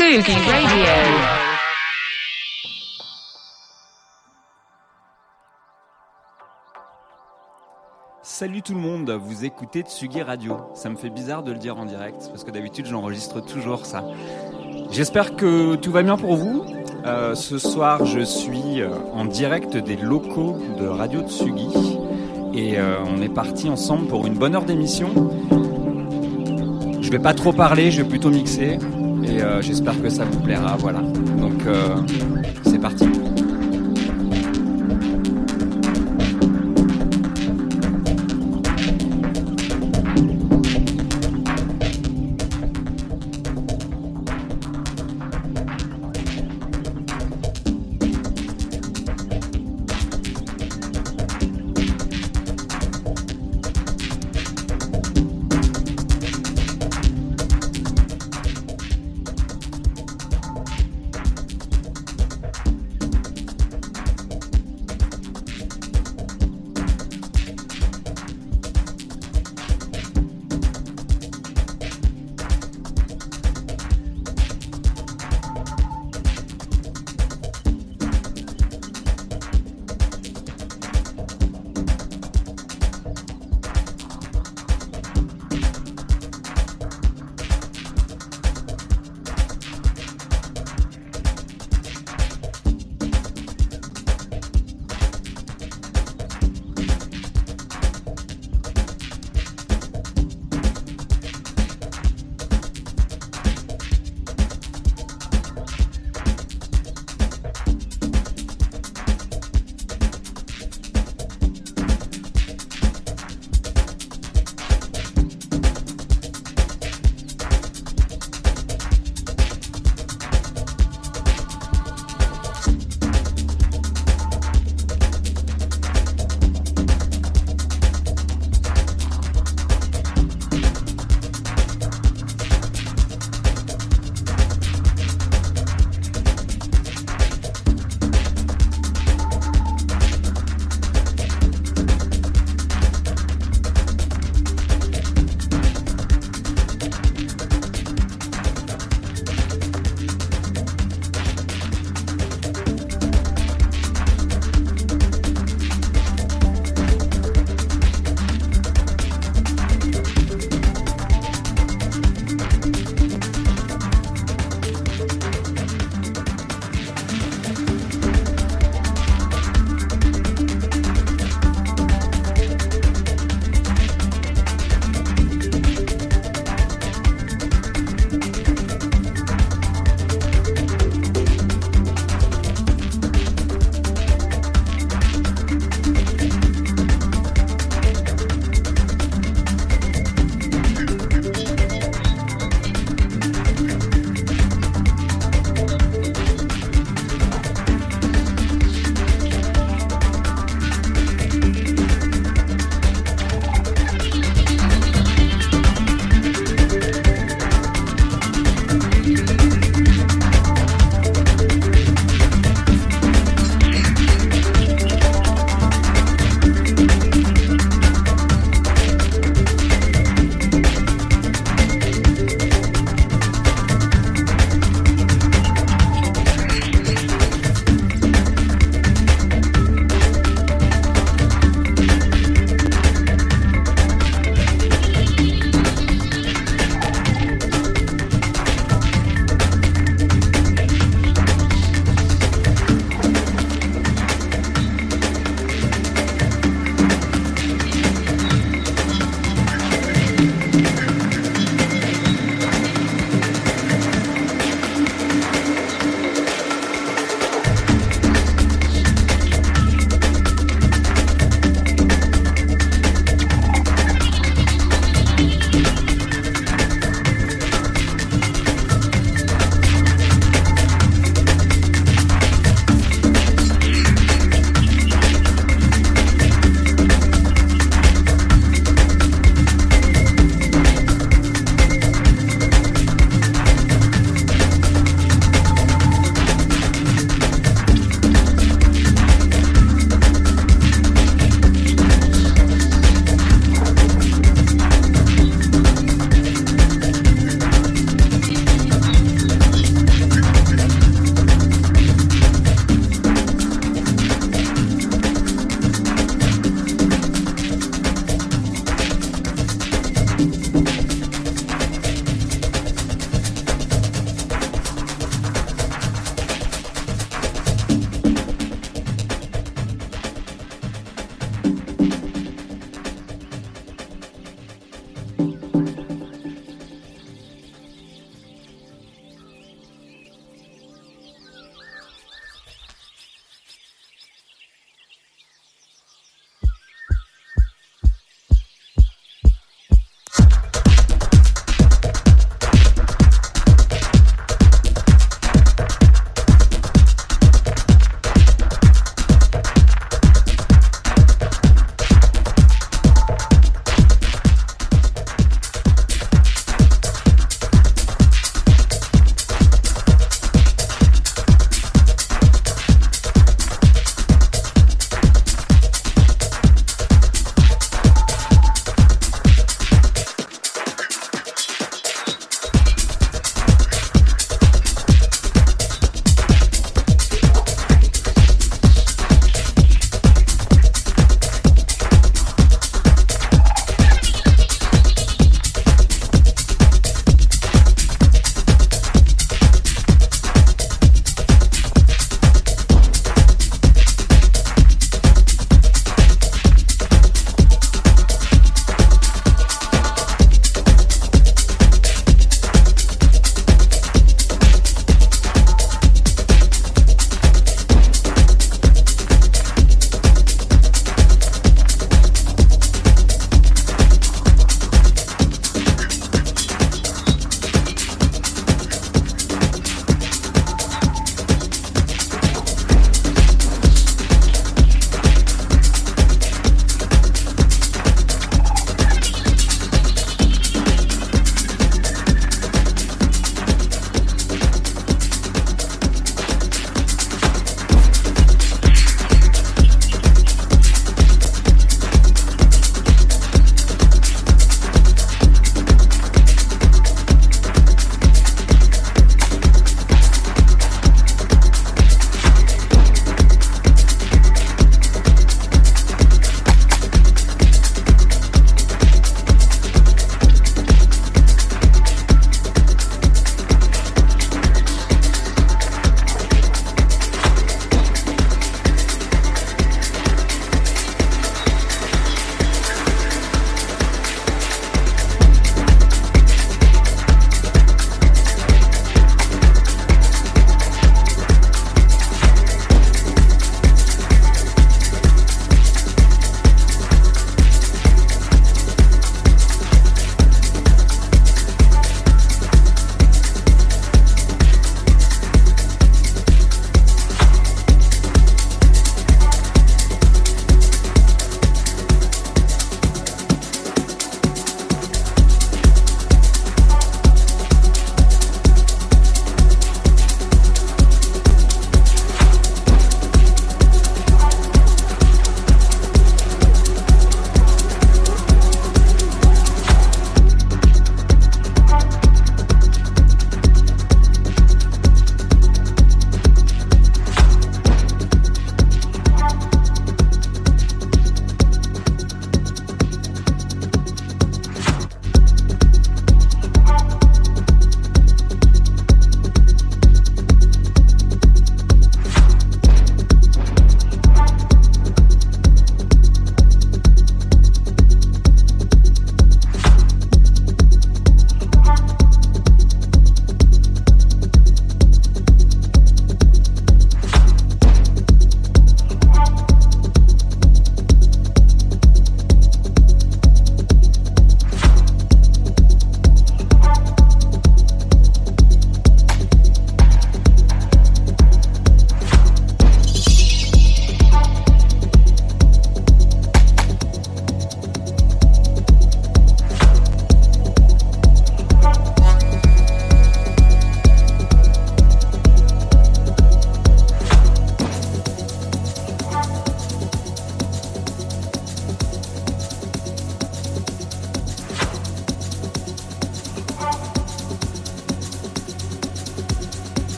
Radio. Salut tout le monde, vous écoutez Tsugi Radio. Ça me fait bizarre de le dire en direct parce que d'habitude j'enregistre toujours ça. J'espère que tout va bien pour vous. Euh, ce soir je suis euh, en direct des locaux de Radio Tsugi et euh, on est parti ensemble pour une bonne heure d'émission. Je vais pas trop parler, je vais plutôt mixer et euh, j'espère que ça vous plaira. Voilà. Donc euh, c'est parti.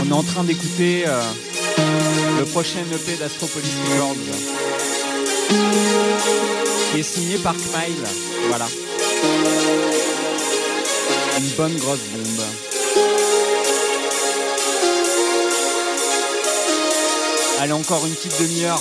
On est en train d'écouter euh, le prochain EP d'Astropolis Records qui est signé par Kmile. Voilà. Une bonne grosse bombe. Allez, encore une petite demi-heure.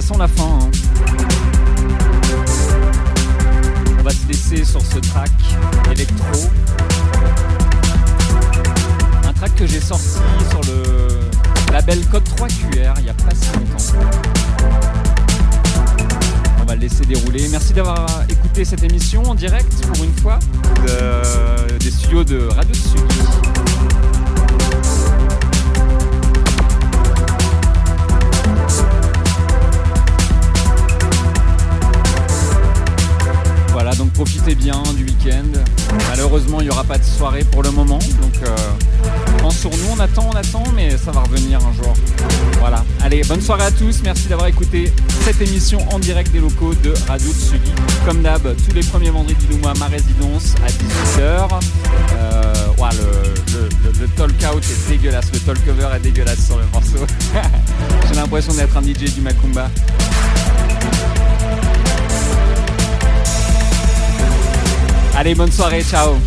ça sent la fin. Hein. On va se laisser sur ce track électro. Un track que j'ai sorti sur le label Code 3QR il n'y a pas si longtemps. On va le laisser dérouler. Merci d'avoir écouté cette émission en direct pour une fois des studios de Radio Sud. Donc profitez bien du week-end. Malheureusement, il n'y aura pas de soirée pour le moment. Donc, euh, sur nous, on attend, on attend, mais ça va revenir un jour. Voilà. Allez, bonne soirée à tous. Merci d'avoir écouté cette émission en direct des locaux de Radio Tsugi. Comme d'hab, tous les premiers vendredis du mois, ma résidence à 18h. Euh, le, le, talk out est dégueulasse, le talk over est dégueulasse sur le morceau. J'ai l'impression d'être un DJ du Macumba. Allez, bonne soirée, ciao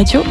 Radio,